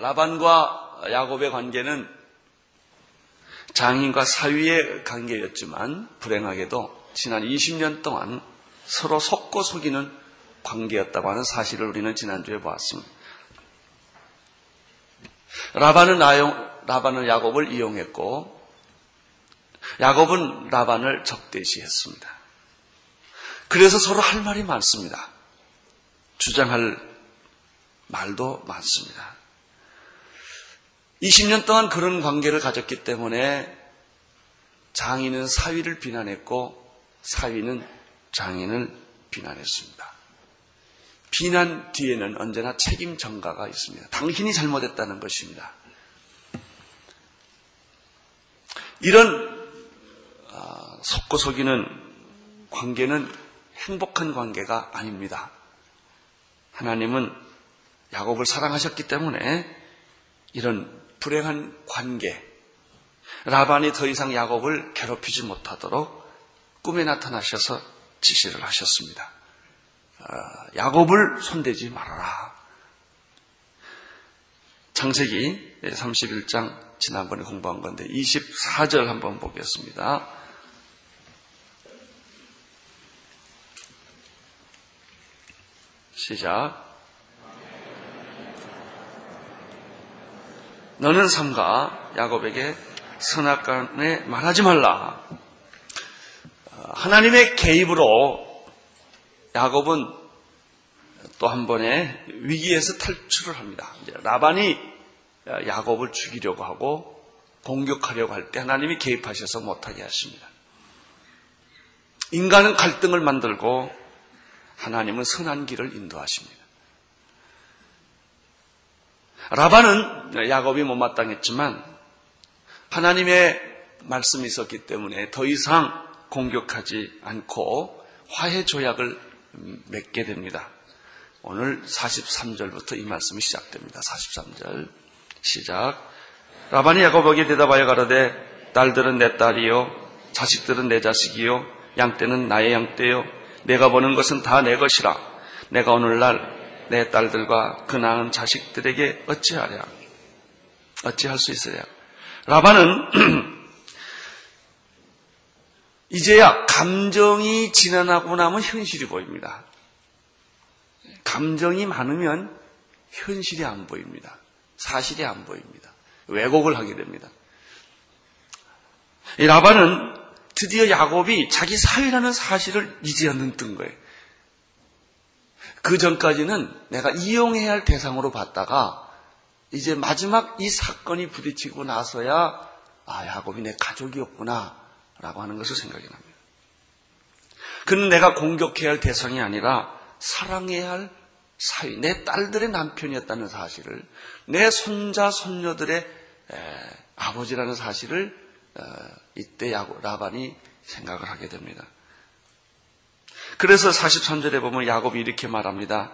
라반과 야곱의 관계는 장인과 사위의 관계였지만 불행하게도 지난 20년 동안 서로 속고 속이는 관계였다고 하는 사실을 우리는 지난주에 보았습니다. 라반은 라반은 야곱을 이용했고 야곱은 라반을 적대시했습니다. 그래서 서로 할 말이 많습니다. 주장할 말도 많습니다. 20년 동안 그런 관계를 가졌기 때문에 장인은 사위를 비난했고 사위는 장인을 비난했습니다. 비난 뒤에는 언제나 책임 전가가 있습니다. 당신이 잘못했다는 것입니다. 이런 속고 속이는 관계는 행복한 관계가 아닙니다. 하나님은 야곱을 사랑하셨기 때문에 이런 불행한 관계, 라반이 더 이상 야곱을 괴롭히지 못하도록 꿈에 나타나셔서 지시를 하셨습니다. 아, 야곱을 손대지 말아라. 창세기 31장 지난번에 공부한 건데 24절 한번 보겠습니다. 시작. 너는 삼가 야곱에게 선악간에 말하지 말라. 하나님의 개입으로 야곱은 또 한 번의 위기에서 탈출을 합니다. 라반이 야곱을 죽이려고 하고 공격하려고 할 때 하나님이 개입하셔서 못하게 하십니다. 인간은 갈등을 만들고 하나님은 선한 길을 인도하십니다. 라반은 야곱이 못마땅했지만 하나님의 말씀이 있었기 때문에 더 이상 공격하지 않고 화해 조약을 맺게 됩니다. 오늘 43절부터 이 말씀이 시작됩니다. 43절 시작. 라반이 야곱에게 대답하여 가로되 딸들은 내 딸이요 자식들은 내 자식이요 양떼는 나의 양떼요 내가 보는 것은 다 내 것이라. 내가 오늘날 내 딸들과 그 낳은 자식들에게 어찌하랴? 어찌할 수 있으랴? 라반은 이제야 감정이 지나나고 나면 현실이 보입니다. 감정이 많으면 현실이 안 보입니다. 사실이 안 보입니다. 왜곡을 하게 됩니다. 이 라반은 드디어 야곱이 자기 사위라는 사실을 이제야 눈뜬 거예요. 그 전까지는 내가 이용해야 할 대상으로 봤다가 이제 마지막 이 사건이 부딪히고 나서야 아 야곱이 내 가족이었구나 라고 하는 것을 생각이 납니다. 그는 내가 공격해야 할 대상이 아니라 사랑해야 할 사위, 내 딸들의 남편이었다는 사실을 내 손자 손녀들의 아버지라는 사실을 어, 이때 라반이 생각을 하게 됩니다. 그래서 43절에 보면 야곱이 이렇게 말합니다.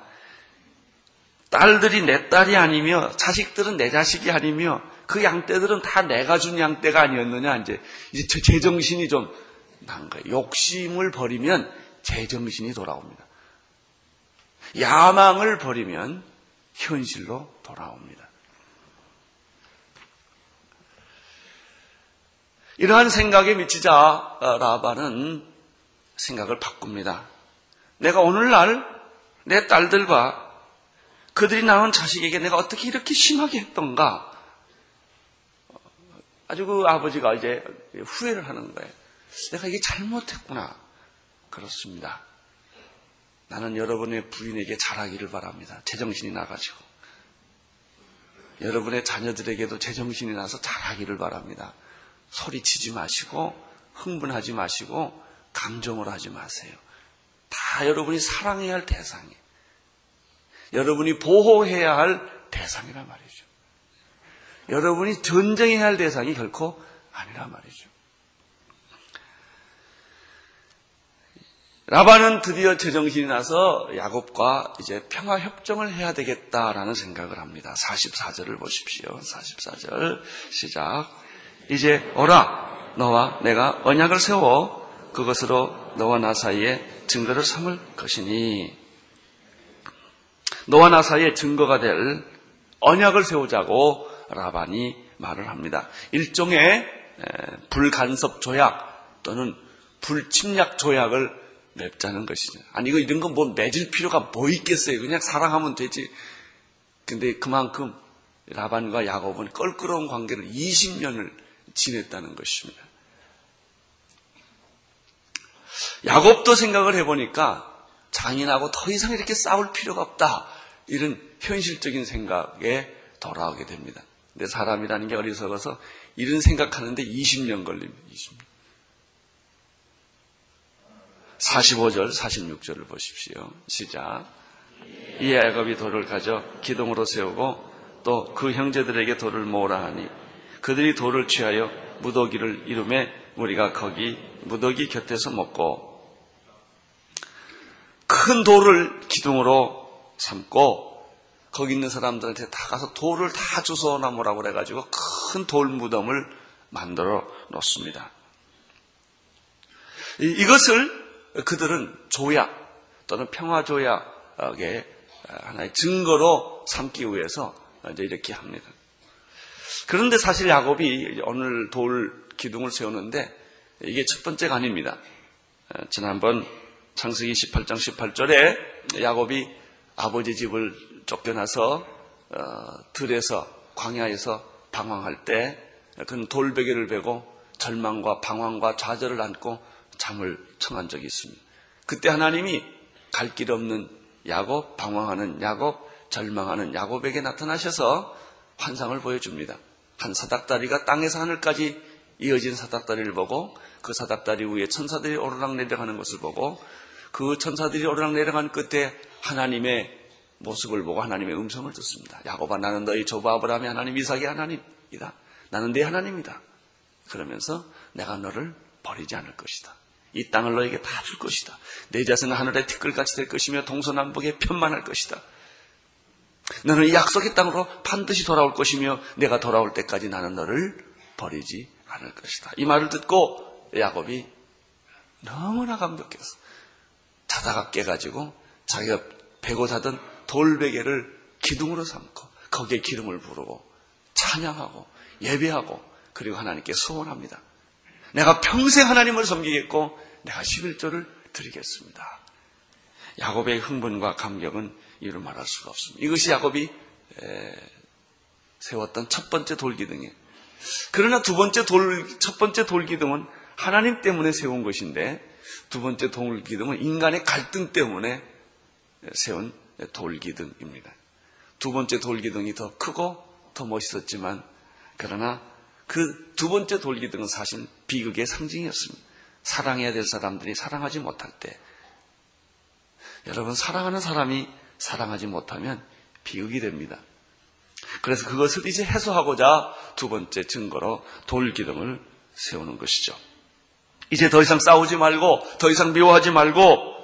딸들이 내 딸이 아니며 자식들은 내 자식이 아니며 그 양떼들은 다 내가 준 양떼가 아니었느냐 이제 이제 제정신이 좀 난 거예요. 욕심을 버리면 제정신이 돌아옵니다. 야망을 버리면 현실로 돌아옵니다. 이러한 생각에 미치자 어, 라반은 생각을 바꿉니다. 내가 오늘날 내 딸들과 그들이 낳은 자식에게 내가 어떻게 이렇게 심하게 했던가? 아주 그 아버지가 이제 후회를 하는 거예요. 내가 이게 잘못했구나. 그렇습니다. 나는 여러분의 부인에게 잘하기를 바랍니다. 제정신이 나가지고. 여러분의 자녀들에게도 제정신이 나서 잘하기를 바랍니다. 소리치지 마시고 흥분하지 마시고 감정으로 하지 마세요. 다 여러분이 사랑해야 할 대상이에요. 여러분이 보호해야 할 대상이란 말이죠. 여러분이 전쟁해야 할 대상이 결코 아니란 말이죠. 라반은 드디어 제정신이 나서 야곱과 이제 평화 협정을 해야 되겠다라는 생각을 합니다. 44절을 보십시오. 44절 시작. 이제 오라 너와 내가 언약을 세워 그것으로 너와 나 사이에 증거를 삼을 것이니 너와 나 사이에 증거가 될 언약을 세우자고 라반이 말을 합니다. 일종의 불간섭 조약 또는 불침략 조약을 맺자는 것이죠. 아니 이거 이런 거뭐 맺을 필요가 뭐 있겠어요. 그냥 사랑하면 되지. 근데 그만큼 라반과 야곱은 껄끄러운 관계를 20년을 지냈다는 것입니다. 야곱도 생각을 해보니까 장인하고 더 이상 이렇게 싸울 필요가 없다. 이런 현실적인 생각에 돌아오게 됩니다. 근데 사람이라는 게 어리석어서 이런 생각하는데 20년 걸립니다. 20년. 45절, 46절을 보십시오. 시작. 이 야곱이 돌을 가져 기둥으로 세우고 또 그 형제들에게 돌을 모으라 하니 그들이 돌을 취하여 무더기를 이름에 우리가 거기 무더기 곁에서 먹고 큰 돌을 기둥으로 삼고 거기 있는 사람들한테 다 가서 돌을 다 주워 나무라고 그래가지고 큰 돌 무덤을 만들어 놓습니다. 이것을 그들은 조약 또는 평화 조약의 하나의 증거로 삼기 위해서 이제 이렇게 합니다. 그런데 사실 야곱이 오늘 돌 기둥을 세우는데 이게 첫 번째가 아닙니다. 지난번 창세기 18장 18절에 야곱이 아버지 집을 쫓겨나서 어, 들에서 광야에서 방황할 때 그는 돌베개를 베고 절망과 방황과 좌절을 안고 잠을 청한 적이 있습니다. 그때 하나님이 갈 길 없는 야곱, 방황하는 야곱, 절망하는 야곱에게 나타나셔서 환상을 보여줍니다. 한 사닥다리가 땅에서 하늘까지 이어진 사닥다리를 보고 그 사닥다리 위에 천사들이 오르락 내려가는 것을 보고 그 천사들이 오르락 내려간 끝에 하나님의 모습을 보고 하나님의 음성을 듣습니다. 야곱아 나는 너희 조부 아브라함의 하나님 이삭의 하나님이다. 나는 네 하나님이다. 그러면서 내가 너를 버리지 않을 것이다. 이 땅을 너에게 다 줄 것이다. 내 자손은 하늘의 티끌같이 될 것이며 동서남북에 편만할 것이다. 너는 이 약속의 땅으로 반드시 돌아올 것이며 내가 돌아올 때까지 나는 너를 버리지 않을 것이다. 이 말을 듣고 야곱이 너무나 감격해서 자다가 깨가지고 자기가 베고 자던 돌베개를 기둥으로 삼고 거기에 기름을 부르고 찬양하고 예배하고 그리고 하나님께 소원합니다. 내가 평생 하나님을 섬기겠고 내가 11조를 드리겠습니다. 야곱의 흥분과 감격은 이루 말할 수가 없습니다. 이것이 야곱이 세웠던 첫 번째 돌기둥이에요. 그러나 두 번째 돌, 첫 번째 돌기둥은 하나님 때문에 세운 것인데 두 번째 돌기둥은 인간의 갈등 때문에 세운 돌기둥입니다. 두 번째 돌기둥이 더 크고 더 멋있었지만 그러나 그 두 번째 돌기둥은 사실 비극의 상징이었습니다. 사랑해야 될 사람들이 사랑하지 못할 때 여러분 사랑하는 사람이 사랑하지 못하면 비극이 됩니다. 그래서 그것을 이제 해소하고자 두 번째 증거로 돌기둥을 세우는 것이죠. 이제 더 이상 싸우지 말고 더 이상 미워하지 말고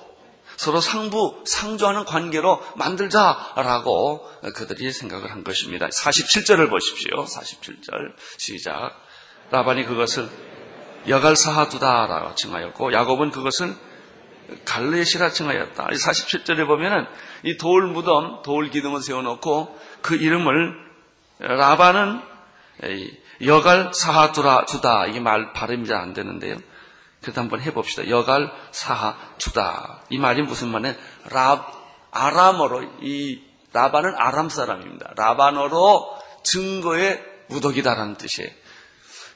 서로 상부, 상조하는 관계로 만들자라고 그들이 생각을 한 것입니다. 47절을 보십시오. 47절. 시작. 라반이 그것을 여갈사하두다라고 칭하였고, 야곱은 그것을 갈레시라 칭하였다. 47절에 보면은 이 돌 무덤, 돌 기둥을 세워놓고 그 이름을 라반은 여갈 사하두라 두다. 이게 말 발음이 잘 안 되는데요. 그래도 한번 해봅시다. 여갈 사하 주다. 이 말이 무슨 말이냐? 라 아람어로 이 라반은 아람 사람입니다. 라반어로 증거의 무덕이다라는 뜻이에요.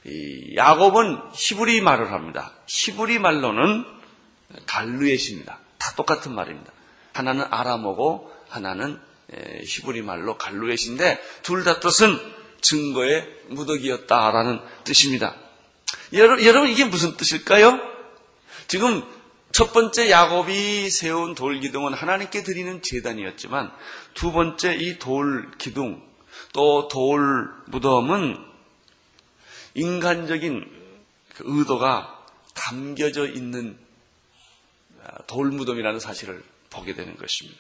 이 야곱은 히브리 말을 합니다. 히브리 말로는 갈루엣입니다. 다 똑같은 말입니다. 하나는 아람어고 하나는 히브리 말로 갈루엣인데 둘 다 뜻은 증거의 무덕이었다라는 뜻입니다. 여러분, 여러분 이게 무슨 뜻일까요? 지금 첫 번째 야곱이 세운 돌 기둥은 하나님께 드리는 재단이었지만 두 번째 이 돌 기둥 또 돌 무덤은 인간적인 그 의도가 담겨져 있는 돌무덤이라는 사실을 보게 되는 것입니다.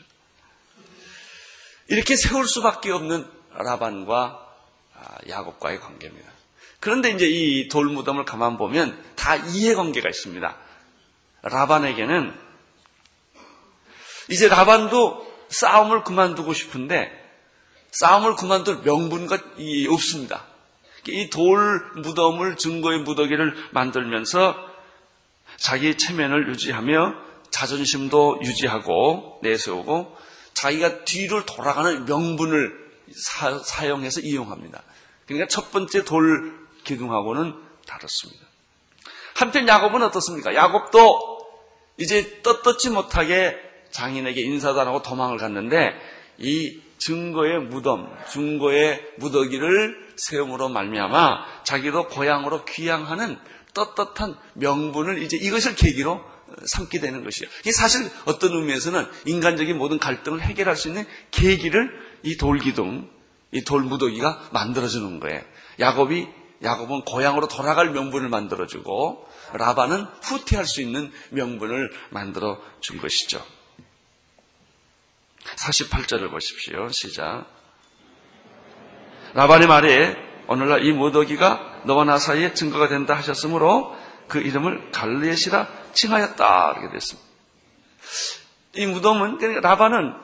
이렇게 세울 수밖에 없는 라반과 야곱과의 관계입니다. 그런데 이제 이 돌무덤을 가만 보면 다 이해관계가 있습니다. 라반에게는 이제 라반도 싸움을 그만두고 싶은데 싸움을 그만둘 명분가 없습니다. 이 돌 무덤을 증거의 무더기를 만들면서 자기 체면을 유지하며 자존심도 유지하고 내세우고 자기가 뒤를 돌아가는 명분을 사, 용해서 이용합니다. 그러니까 첫 번째 돌 기둥하고는 다릅니다. 한편 야곱은 어떻습니까? 야곱도 이제 떳떳지 못하게 장인에게 인사도 안 하고 도망을 갔는데 이 증거의 무덤, 증거의 무더기를 세움으로 말미암아 자기도 고향으로 귀향하는 떳떳한 명분을 이제 이것을 계기로 삼게 되는 것이에요. 이게 사실 어떤 의미에서는 인간적인 모든 갈등을 해결할 수 있는 계기를 이 돌기둥, 이 돌무더기가 만들어주는 거예요. 야곱이 야곱은 고향으로 돌아갈 명분을 만들어주고 라반은 후퇴할 수 있는 명분을 만들어 준 것이죠. 48절을 보십시오. 시작. 라반의 말에 오늘날 이 무더기가 너와 나 사이에 증거가 된다 하셨으므로 그 이름을 갈르엣이라 칭하였다. 이렇게 됐습니다. 이 무덤은 그러니까 라반은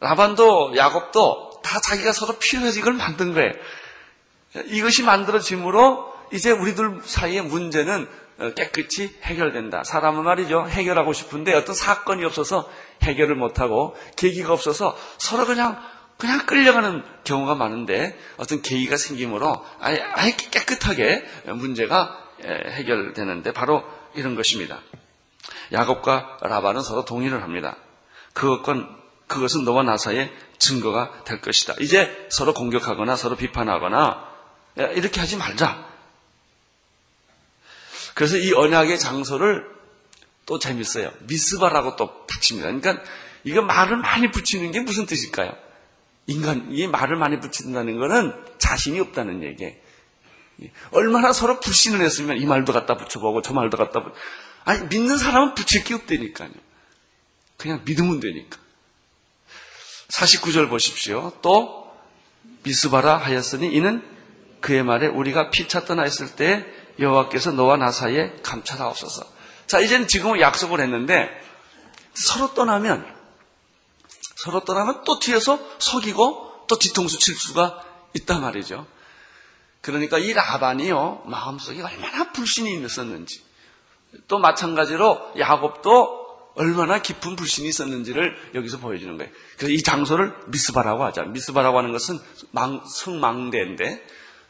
라반도 야곱도 다 자기가 서로 필요해서 이걸 만든 거예요. 이것이 만들어짐으로 이제 우리들 사이의 문제는 깨끗이 해결된다. 사람은 말이죠. 해결하고 싶은데 어떤 사건이 없어서 해결을 못하고 계기가 없어서 서로 그냥 그냥 끌려가는 경우가 많은데 어떤 계기가 생기므로 아예, 아예 깨끗하게 문제가 해결되는데 바로 이런 것입니다. 야곱과 라반은 서로 동의를 합니다. 그것건 그것은 너와 나 사이의 증거가 될 것이다. 이제 서로 공격하거나 서로 비판하거나 이렇게 하지 말자. 그래서 이 언약의 장소를 또 재밌어요. 미스바라고 또 붙입니다. 그러니까 이거 말을 많이 붙이는 게 무슨 뜻일까요? 인간이 말을 많이 붙인다는 것은 자신이 없다는 얘기예요. 얼마나 서로 불신을 했으면 이 말도 갖다 붙여보고 저 말도 갖다 붙여. 아니, 믿는 사람은 붙일 게 없다니까요. 그냥 믿으면 되니까. 49절 보십시오. 또, 미스바라 하였으니 이는 그의 말에 우리가 피차 떠나 있을 때 여호와께서 너와 나 사이에 감찰하옵소서. 자, 이제는 지금은 약속을 했는데 서로 떠나면 서로 떠나면 또 뒤에서 속이고 또 뒤통수 칠 수가 있단 말이죠. 그러니까 이 라반이요 마음속에 얼마나 불신이 있었는지 또 마찬가지로 야곱도 얼마나 깊은 불신이 있었는지를 여기서 보여주는 거예요. 그래서 이 장소를 미스바라고 하자. 미스바라고 하는 것은 망, 성망대인데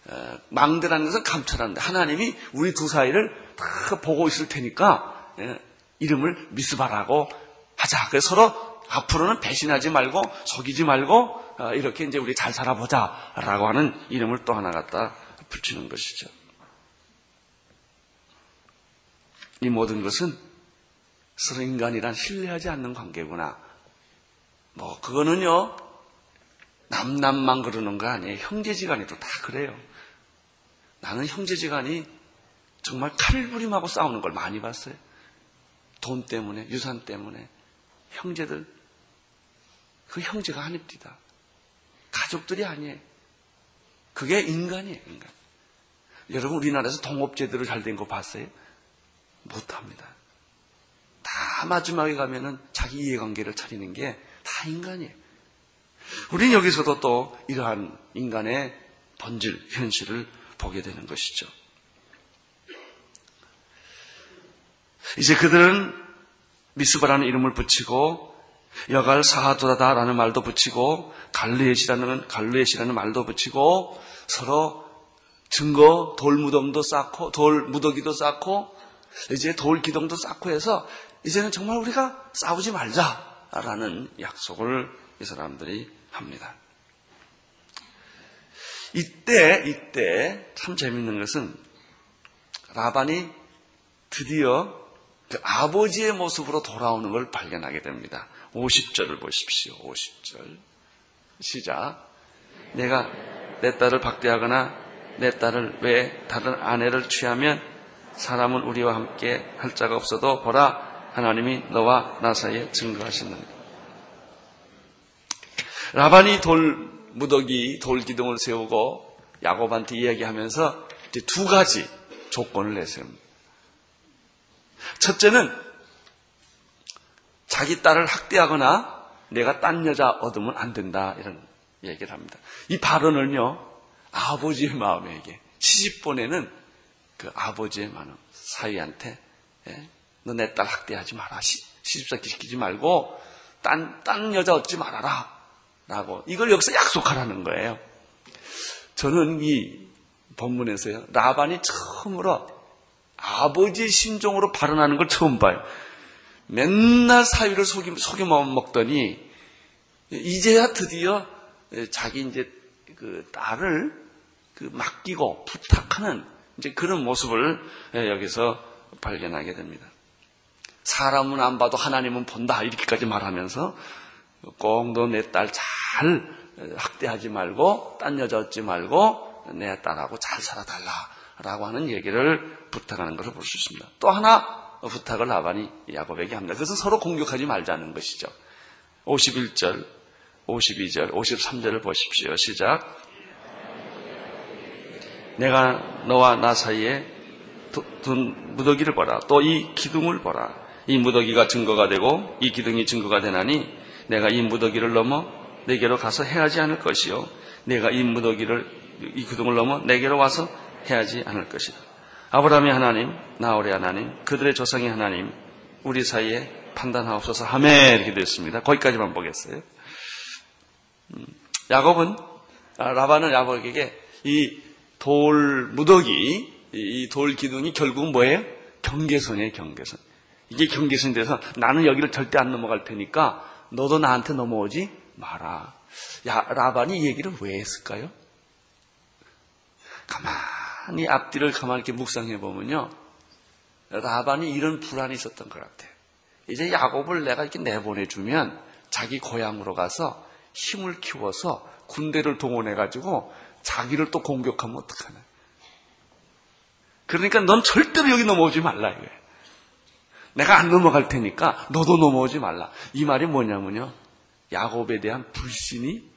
어, 망대라는 것은 감찰하는데 하나님이 우리 두 사이를 다 보고 있을 테니까 예, 이름을 미스바라고 하자. 그래서 서로 앞으로는 배신하지 말고 속이지 말고 어, 이렇게 이제 우리 잘 살아보자라고 하는 이름을 또 하나 갖다 붙이는 것이죠. 이 모든 것은 서로 인간이란 신뢰하지 않는 관계구나. 뭐 그거는요 남남만 그러는 거 아니에요. 형제지간에도 다 그래요. 나는 형제지간이 정말 칼부림하고 싸우는 걸 많이 봤어요. 돈 때문에, 유산 때문에. 형제들, 그 형제가 아닙니다. 가족들이 아니에요. 그게 인간이에요, 인간. 여러분, 우리나라에서 동업제대로 잘 된 거 봤어요? 못합니다. 다 마지막에 가면은 자기 이해관계를 차리는 게 다 인간이에요. 우리는 여기서도 또 이러한 인간의 본질, 현실을 보게 되는 것이죠. 이제 그들은 미스바라는 이름을 붙이고 여갈 사하도다다라는 말도 붙이고 갈르엣이라는 갈르엣이라는 말도 붙이고 서로 증거 돌무덤도 쌓고 돌무더기도 쌓고 이제 돌 기둥도 쌓고 해서 이제는 정말 우리가 싸우지 말자라는 약속을 이 사람들이 합니다. 이때 이때 참 재밌는 것은 라반이 드디어 그 아버지의 모습으로 돌아오는 걸 발견하게 됩니다. 50절을 보십시오. 50절. 시작. 내가 내 딸을 박대하거나 내 딸을 왜 다른 아내를 취하면 사람은 우리와 함께 할 자가 없어도 보라 하나님이 너와 나 사이에 증거하시는다. 라반이 돌 무더기 돌 기둥을 세우고 야곱한테 이야기하면서 두 가지 조건을 내세웁니다. 첫째는 자기 딸을 학대하거나 내가 딴 여자 얻으면 안 된다 이런 얘기를 합니다. 이 발언을요 아버지의 마음에게 시집 보내는 그 아버지의 마음 사위한테 예? 너내 딸 학대하지 마라 시, 시집살기 시키지 말고 딴, 딴 여자 얻지 말아라 라고 이걸 여기서 약속하라는 거예요. 저는 이 본문에서요 라반이 처음으로 아버지의 심정으로 발언하는 걸 처음 봐요. 맨날 사위를 속이, 속여 먹더니 이제야 드디어 자기 이제 그 딸을 그 맡기고 부탁하는 이제 그런 모습을 여기서 발견하게 됩니다. 사람은 안 봐도 하나님은 본다 이렇게까지 말하면서 꼭 너 내 딸 잘 학대하지 말고 딴 여자 얻지 말고 내 딸하고 잘 살아달라라고 하는 얘기를 부탁하는 것을 볼 수 있습니다. 또 하나 부탁을 라반이 야곱에게 합니다. 그것은 서로 공격하지 말자는 것이죠. 51절, 52절, 53절을 보십시오. 시작. 내가 너와 나 사이에 둔 무더기를 보라. 또 이 기둥을 보라. 이 무더기가 증거가 되고 이 기둥이 증거가 되나니 내가 이 무더기를 넘어 내게로 가서 해하지 않을 것이요. 내가 이 무더기를 이 기둥을 넘어 내게로 와서 해하지 않을 것이다. 아브라함의 하나님, 나홀의 하나님, 그들의 조상의 하나님, 우리 사이에 판단하옵소서 하메 이렇게 됐습니다. 거기까지만 보겠어요. 음, 야곱은 아, 라반은 야곱에게 이 돌 무더기, 이 돌 기둥이 결국 뭐예요? 경계선이에요, 경계선. 이게 경계선이 돼서 나는 여기를 절대 안 넘어갈 테니까 너도 나한테 넘어오지 마라. 야, 라반이 이 얘기를 왜 했을까요? 가만히 앞뒤를 가만히 이렇게 묵상해 보면요. 라반이 이런 불안이 있었던 것 같아요. 이제 야곱을 내가 이렇게 내보내주면 자기 고향으로 가서 힘을 키워서 군대를 동원해가지고 자기를 또 공격하면 어떡하나. 그러니까 넌 절대로 여기 넘어오지 말라 이거예요. 내가 안 넘어갈 테니까 너도 넘어오지 말라. 이 말이 뭐냐면요. 야곱에 대한 불신이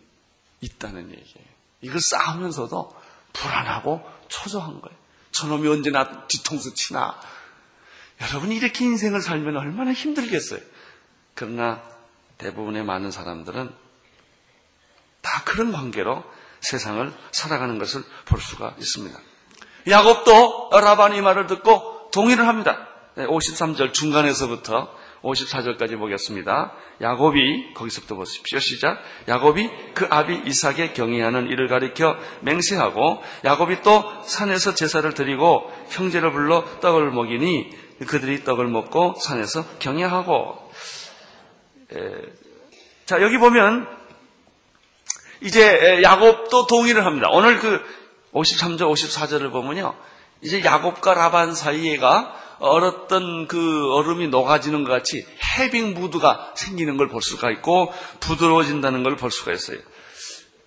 있다는 얘기예요. 이걸 쌓으면서도 불안하고 초조한 거예요. 저놈이 언제나 뒤통수 치나. 여러분이 이렇게 인생을 살면 얼마나 힘들겠어요. 그러나 대부분의 많은 사람들은 다 그런 관계로 세상을 살아가는 것을 볼 수가 있습니다. 야곱도 라반이 말을 듣고 동의를 합니다. 53절 중간에서부터 54절까지 보겠습니다. 야곱이 거기서부터 보십시오. 시작. 야곱이 그 아비 이삭의 경의하는 이를 가리켜 맹세하고 야곱이 또 산에서 제사를 드리고 형제를 불러 떡을 먹이니 그들이 떡을 먹고 산에서 경외하고 자 여기 보면 이제 야곱도 동의를 합니다. 오늘 그 53절, 54절을 보면요. 이제 야곱과 라반 사이에가 얼었던 그 얼음이 녹아지는 것 같이 해빙 무드가 생기는 걸 볼 수가 있고 부드러워진다는 걸 볼 수가 있어요.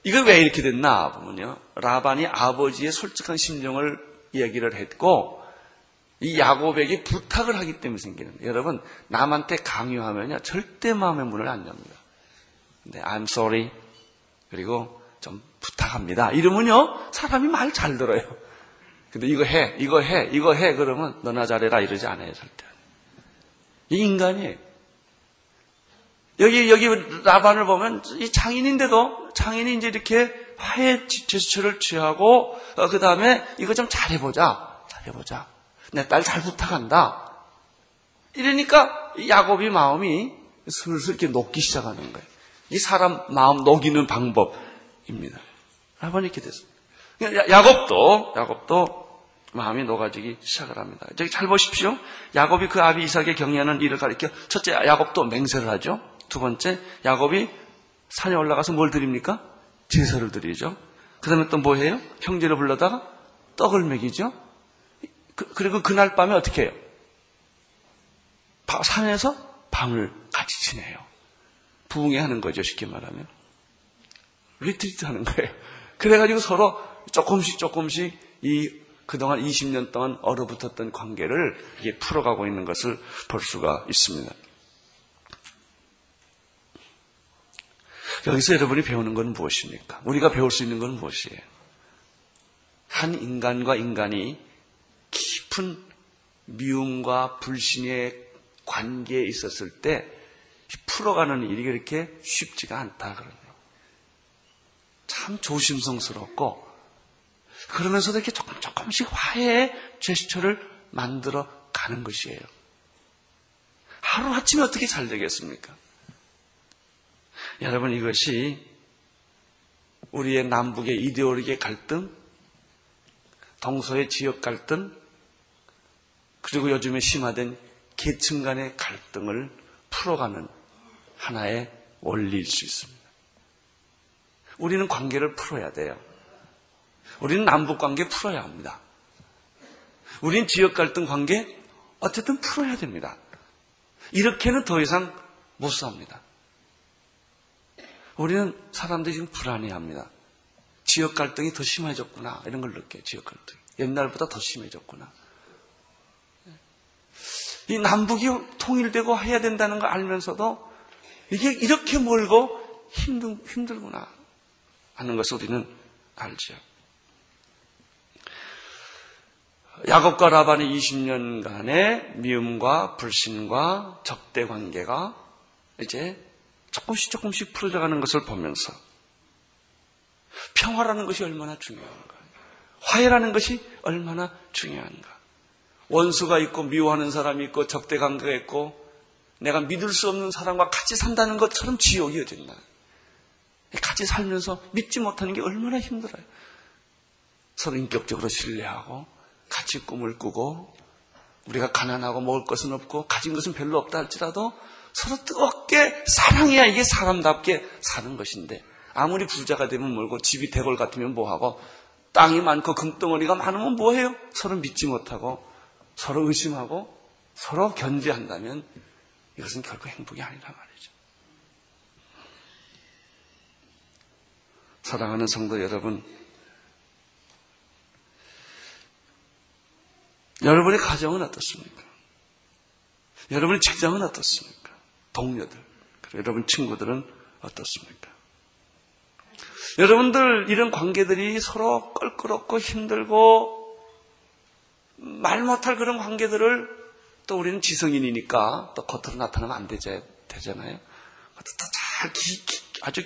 이거 왜 이렇게 됐나 보면요. 라반이 아버지의 솔직한 심정을 얘기를 했고 이 야곱에게 부탁을 하기 때문에 생기는. 여러분 남한테 강요하면요 절대 마음의 문을 안 엽니다. 근데 I'm sorry 그리고 좀 부탁합니다. 이러면요, 사람이 말 잘 들어요. 근데 이거 해, 이거 해, 이거 해, 그러면 너나 잘해라 이러지 않아요, 절대. 이 인간이에요. 여기, 여기 라반을 보면 이 장인인데도 장인이 이제 이렇게 화해 제스처를 취하고, 어, 그 다음에 이거 좀 잘해보자. 잘해보자. 내 딸 잘 부탁한다. 이러니까 야곱이 마음이 슬슬 이렇게 녹기 시작하는 거예요. 이 사람 마음 녹이는 방법입니다. 라반이 이렇게 됐습니다. 야곱도, 야곱도 마음이 녹아지기 시작을 합니다. 저기 잘 보십시오. 야곱이 그 아비 이삭의 경애하는 일을 가리켜 첫째 야곱도 맹세를 하죠. 두 번째 야곱이 산에 올라가서 뭘 드립니까? 제사를 드리죠. 그 다음에 또 뭐 해요? 형제를 불러다가 떡을 먹이죠. 그, 리고 그날 밤에 어떻게 해요? 산에서 밤을 같이 지내요. 부흥회 하는 거죠. 쉽게 말하면. retreat 하는 거예요. 그래가지고 서로 조금씩 조금씩 이 그동안 20년 동안 얼어붙었던 관계를 이게 풀어가고 있는 것을 볼 수가 있습니다. 여기서 여러분이 배우는 건 무엇입니까? 우리가 배울 수 있는 건 무엇이에요? 한 인간과 인간이 깊은 미움과 불신의 관계에 있었을 때 풀어가는 일이 그렇게 쉽지가 않다 그러네요. 참 조심성스럽고 그러면서도 이렇게 조금 조금씩 화해의 제스처를 만들어 가는 것이에요. 하루 아침에 어떻게 잘 되겠습니까? 여러분 이것이 우리의 남북의 이데올로기의 갈등, 동서의 지역 갈등, 그리고 요즘에 심화된 계층 간의 갈등을 풀어가는 하나의 원리일 수 있습니다. 우리는 관계를 풀어야 돼요. 우리는 남북 관계 풀어야 합니다. 우리는 지역 갈등 관계 어쨌든 풀어야 됩니다. 이렇게는 더 이상 못 삽니다. 우리는 사람들이 지금 불안해합니다. 지역 갈등이 더 심해졌구나 이런 걸 느껴요. 지역 갈등 옛날보다 더 심해졌구나. 이 남북이 통일되고 해야 된다는 걸 알면서도 이게 이렇게 멀고 힘든 힘들구나 하는 것을 우리는 알죠. 야곱과 라반의 20년간의 미움과 불신과 적대 관계가 이제 조금씩 조금씩 풀어져가는 것을 보면서 평화라는 것이 얼마나 중요한가. 화해라는 것이 얼마나 중요한가. 원수가 있고 미워하는 사람이 있고 적대 관계가 있고 내가 믿을 수 없는 사람과 같이 산다는 것처럼 지옥이 어딨나. 같이 살면서 믿지 못하는 게 얼마나 힘들어요. 서로 인격적으로 신뢰하고 같이 꿈을 꾸고 우리가 가난하고 먹을 것은 없고 가진 것은 별로 없다 할지라도 서로 뜨겁게 사랑해야 이게 사람답게 사는 것인데 아무리 부자가 되면 멀고 집이 대궐 같으면 뭐하고 땅이 많고 금덩어리가 많으면 뭐해요? 서로 믿지 못하고 서로 의심하고 서로 견제한다면 이것은 결코 행복이 아니란 말이죠. 사랑하는 성도 여러분, 여러분의 가정은 어떻습니까? 여러분의 직장은 어떻습니까? 동료들, 그리고 여러분 친구들은 어떻습니까? 여러분들 이런 관계들이 서로 껄끄럽고 힘들고 말 못할 그런 관계들을 또 우리는 지성인이니까 또 겉으로 나타나면 안 되잖아요. 잘 아주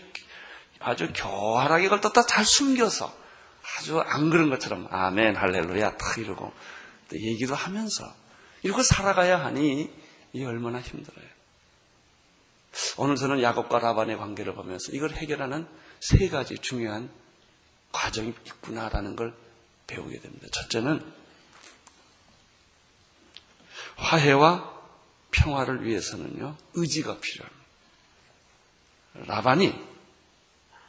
아주 교활하게 그걸 또 잘 숨겨서 아주 안 그런 것처럼 아멘 할렐루야 딱 이러고 또 얘기도 하면서 이러고 살아가야 하니 이 얼마나 힘들어요. 오늘 저는 야곱과 라반의 관계를 보면서 이걸 해결하는 세 가지 중요한 과정이 있구나라는 걸 배우게 됩니다. 첫째는 화해와 평화를 위해서는요, 의지가 필요합니다. 라반이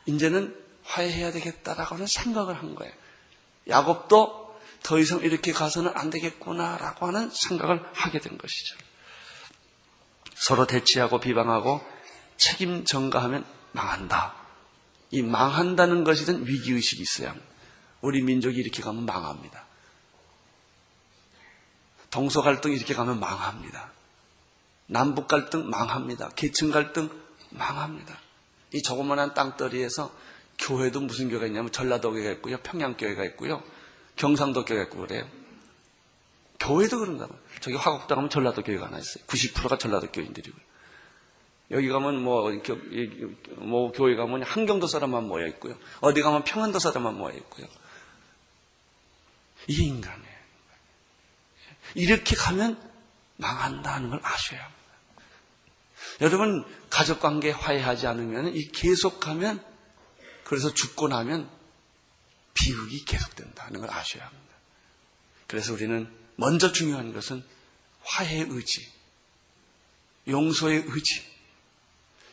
이제는 화해해야 되겠다라고 하는 생각을 한 거예요. 야곱도 더 이상 이렇게 가서는 안 되겠구나라고 하는 생각을 하게 된 것이죠. 서로 대치하고 비방하고 책임 전가하면 망한다. 이 망한다는 것이든 위기의식이 있어야 합니다. 우리 민족이 이렇게 가면 망합니다. 동서 갈등 이렇게 가면 망합니다. 남북 갈등 망합니다. 계층 갈등 망합니다. 이 조그만한 땅덩이에서 교회도 무슨 교회가 있냐면 전라도 교회가 있고요. 평양교회가 있고요. 경상도 교회가 있고 그래요. 교회도 그런가 봐요. 저기 화곡당 가면 전라도 교회가 하나 있어요. 90%가 전라도 교인들이고. 여기 가면 뭐, 뭐, 교회 가면 한경도 사람만 모여 있고요. 어디 가면 평안도 사람만 모여 있고요. 이게 인간이에요. 이렇게 가면 망한다는 걸 아셔야 합니다. 여러분, 가족 관계 화해하지 않으면 이 계속하면 그래서 죽고 나면 비극이 계속된다는 걸 아셔야 합니다. 그래서 우리는 먼저 중요한 것은 화해의 의지, 용서의 의지.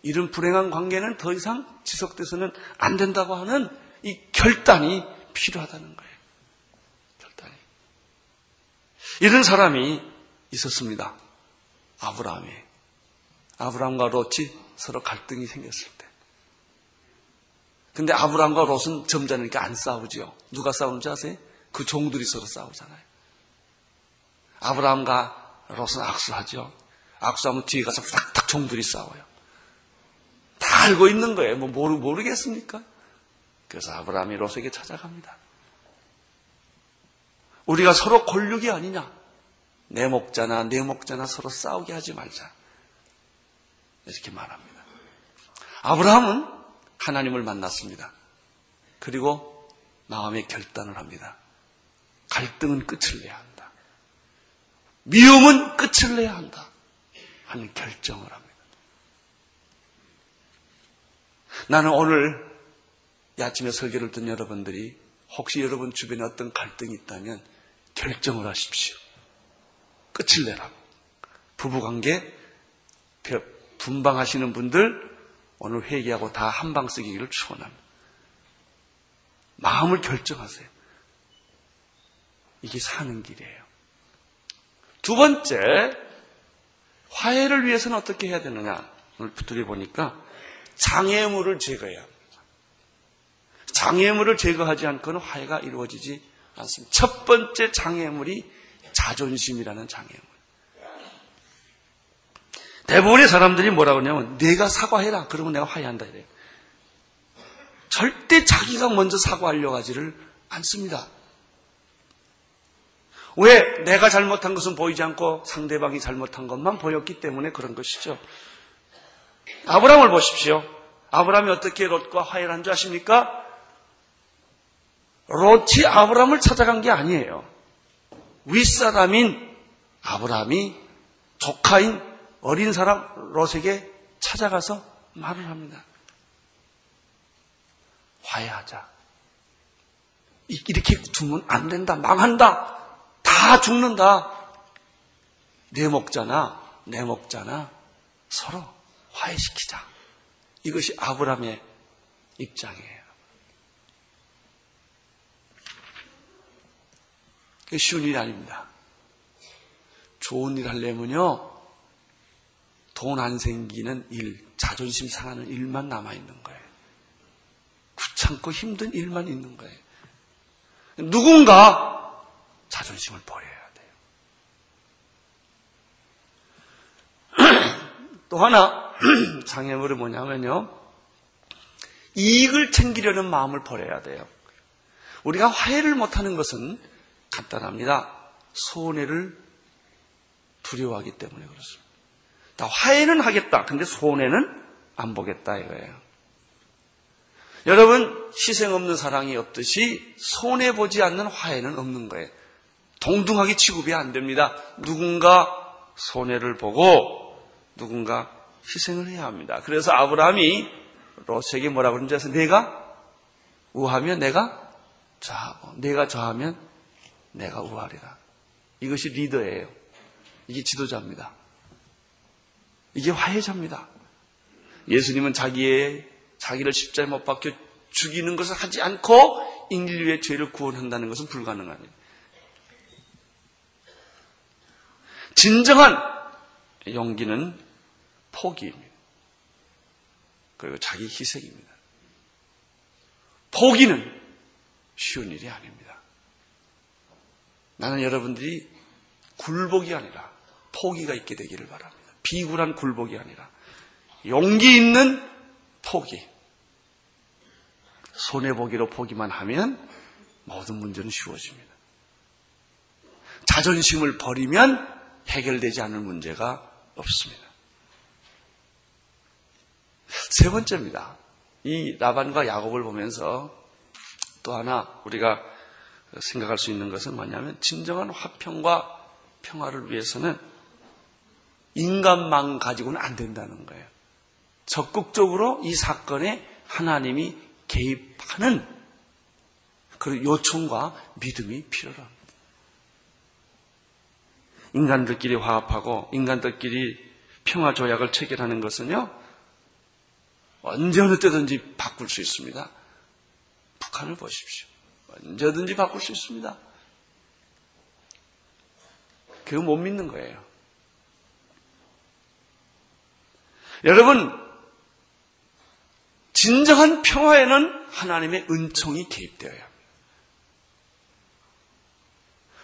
이런 불행한 관계는 더 이상 지속돼서는 안 된다고 하는 이 결단이 필요하다는 거예요. 이런 사람이 있었습니다. 아브라함이. 아브라함과 롯이 서로 갈등이 생겼을 때. 근데 아브라함과 롯은 점잖으니까 안 싸우죠. 누가 싸우는지 아세요? 그 종들이 서로 싸우잖아요. 아브라함과 롯은 악수하죠. 악수하면 뒤에 가서 탁탁 종들이 싸워요. 다 알고 있는 거예요. 뭐 모르, 모르겠습니까? 그래서 아브라함이 롯에게 찾아갑니다. 우리가 서로 권력이 아니냐? 내 목자나 내 목자나 서로 싸우게 하지 말자. 이렇게 말합니다. 아브라함은 하나님을 만났습니다. 그리고 마음의 결단을 합니다. 갈등은 끝을 내야 한다. 미움은 끝을 내야 한다. 하는 결정을 합니다. 나는 오늘 이 아침에 설교를 듣는 여러분들이 혹시 여러분 주변에 어떤 갈등이 있다면 결정을 하십시오. 끝을 내라고. 부부관계 분방하시는 분들 오늘 회개하고 다 한 방 쓰기를 축원합니다. 마음을 결정하세요. 이게 사는 길이에요. 두 번째, 화해를 위해서는 어떻게 해야 되느냐? 오늘 붙들이 보니까 장애물을 제거해야 합니다. 장애물을 제거하지 않고는 화해가 이루어지지 않습니다. 첫 번째 장애물이 자존심이라는 장애물. 대부분의 사람들이 뭐라고 하냐면 내가 사과해라. 그러면 내가 화해한다 이래요. 절대 자기가 먼저 사과하려고 하지를 않습니다. 왜? 내가 잘못한 것은 보이지 않고 상대방이 잘못한 것만 보였기 때문에 그런 것이죠. 아브라함을 보십시오. 아브라함이 어떻게 롯과 화해를 한 줄 아십니까? 롯이 아브라함을 찾아간 게 아니에요. 윗사람인 아브라함이 조카인 어린 사람 롯에게 찾아가서 말을 합니다. 화해하자. 이렇게 두면 안 된다. 망한다. 다 죽는다. 내 먹자나 내 먹자나 서로 화해시키자. 이것이 아브라함의 입장이에요. 쉬운 일이 아닙니다. 좋은 일 하려면요, 돈 안 생기는 일, 자존심 상하는 일만 남아있는 거예요. 귀찮고 힘든 일만 있는 거예요. 누군가 자존심을 버려야 돼요. 또 하나, 장애물이 뭐냐면요, 이익을 챙기려는 마음을 버려야 돼요. 우리가 화해를 못하는 것은 간단합니다. 손해를 두려워하기 때문에 그렇습니다. 화해는 하겠다. 근데 손해는 안 보겠다 이거예요. 여러분 희생 없는 사랑이 없듯이 손해 보지 않는 화해는 없는 거예요. 동등하게 취급이 안 됩니다. 누군가 손해를 보고 누군가 희생을 해야 합니다. 그래서 아브라함이 롯에게 뭐라 그런지 아세요? 내가 우하면 내가 좌하고 내가 좌하면 내가 우하리라. 이것이 리더예요. 이게 지도자입니다. 이게 화해자입니다. 예수님은 자기의 자기를 십자에 못 박혀 죽이는 것을 하지 않고 인류의 죄를 구원한다는 것은 불가능합니다. 진정한 용기는 포기입니다. 그리고 자기 희생입니다. 포기는 쉬운 일이 아닙니다. 나는 여러분들이 굴복이 아니라 포기가 있게 되기를 바랍니다. 비굴한 굴복이 아니라 용기 있는 포기. 손해보기로 포기만 하면 모든 문제는 쉬워집니다. 자존심을 버리면 해결되지 않을 문제가 없습니다. 세 번째입니다. 이 라반과 야곱을 보면서 또 하나 우리가 생각할 수 있는 것은 뭐냐면 진정한 화평과 평화를 위해서는 인간만 가지고는 안 된다는 거예요. 적극적으로 이 사건에 하나님이 개입하는 그 요청과 믿음이 필요합니다. 인간들끼리 화합하고 인간들끼리 평화 조약을 체결하는 것은요, 언제 어느 때든지 바꿀 수 있습니다. 북한을 보십시오. 언제든지 바꿀 수 있습니다. 그거 못 믿는 거예요. 여러분, 진정한 평화에는 하나님의 은총이 개입되어야 합니다.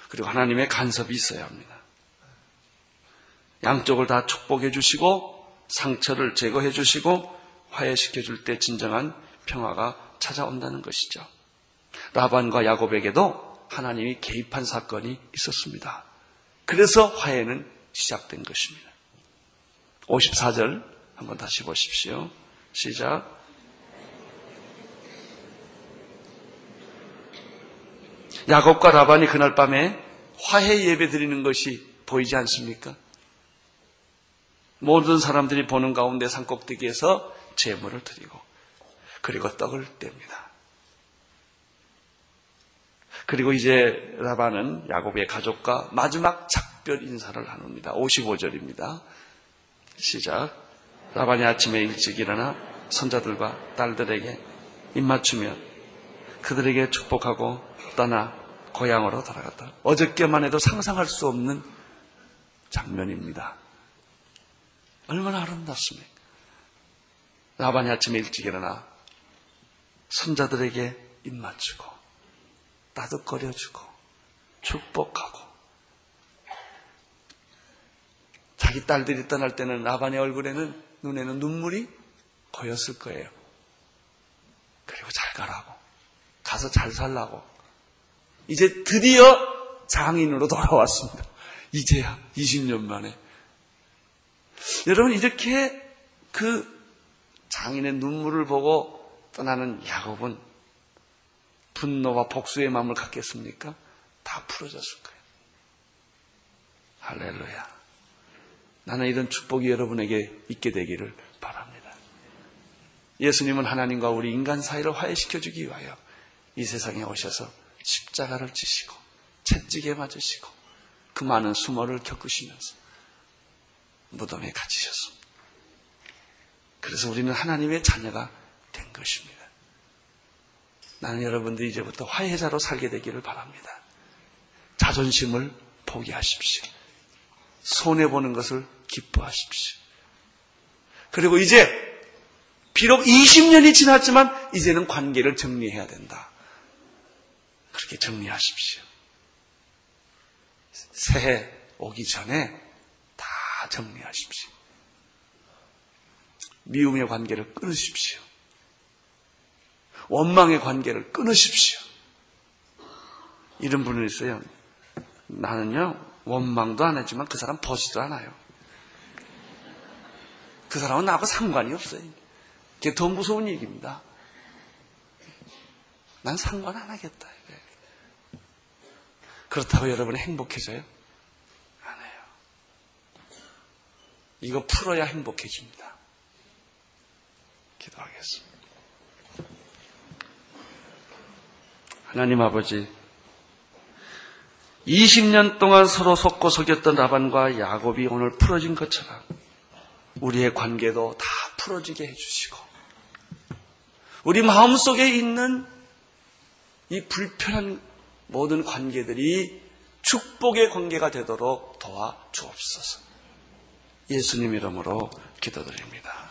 그리고 하나님의 간섭이 있어야 합니다. 양쪽을 다 축복해 주시고 상처를 제거해 주시고 화해시켜 줄 때 진정한 평화가 찾아온다는 것이죠. 라반과 야곱에게도 하나님이 개입한 사건이 있었습니다. 그래서 화해는 시작된 것입니다. 54절 한번 다시 보십시오. 시작. 야곱과 라반이 그날 밤에 화해 예배 드리는 것이 보이지 않습니까? 모든 사람들이 보는 가운데 산꼭대기에서 제물을 드리고 그리고 떡을 뗍니다. 그리고 이제 라반은 야곱의 가족과 마지막 작별 인사를 나눕니다. 55절입니다. 시작. 라반이 아침에 일찍 일어나 손자들과 딸들에게 입맞추며 그들에게 축복하고 떠나 고향으로 돌아갔다. 어저께만 해도 상상할 수 없는 장면입니다. 얼마나 아름답습니까? 라반이 아침에 일찍 일어나 손자들에게 입맞추고 따뜻거려주고 축복하고 자기 딸들이 떠날 때는 라반의 얼굴에는 눈에는 눈물이 고였을 거예요. 그리고 잘 가라고 가서 잘 살라고 이제 드디어 장인으로 돌아왔습니다. 이제야 20년 만에 여러분 이렇게 그 장인의 눈물을 보고 떠나는 야곱은 분노와 복수의 마음을 갖겠습니까? 다 풀어졌을 거예요. 할렐루야. 나는 이런 축복이 여러분에게 있게 되기를 바랍니다. 예수님은 하나님과 우리 인간 사이를 화해시켜 주기 위하여 이 세상에 오셔서 십자가를 지시고 채찍에 맞으시고 그 많은 수모를 겪으시면서 무덤에 갇히셨습니다. 그래서 우리는 하나님의 자녀가 된 것입니다. 나는 여러분들이 이제부터 화해자로 살게 되기를 바랍니다. 자존심을 포기하십시오. 손해보는 것을 기뻐하십시오. 그리고 이제 비록 20년이 지났지만 이제는 관계를 정리해야 된다. 그렇게 정리하십시오. 새해 오기 전에 다 정리하십시오. 미움의 관계를 끊으십시오. 원망의 관계를 끊으십시오. 이런 분은 있어요. 나는요, 원망도 안 했지만 그 사람 보지도 않아요. 그 사람은 나하고 상관이 없어요. 그게 더 무서운 얘기입니다. 난 상관 안 하겠다. 그렇다고 여러분이 행복해져요? 안 해요. 이거 풀어야 행복해집니다. 기도하겠습니다. 하나님 아버지, 20년 동안 서로 속고 속였던 라반과 야곱이 오늘 풀어진 것처럼 우리의 관계도 다 풀어지게 해주시고 우리 마음속에 있는 이 불편한 모든 관계들이 축복의 관계가 되도록 도와 주옵소서. 예수님 이름으로 기도드립니다.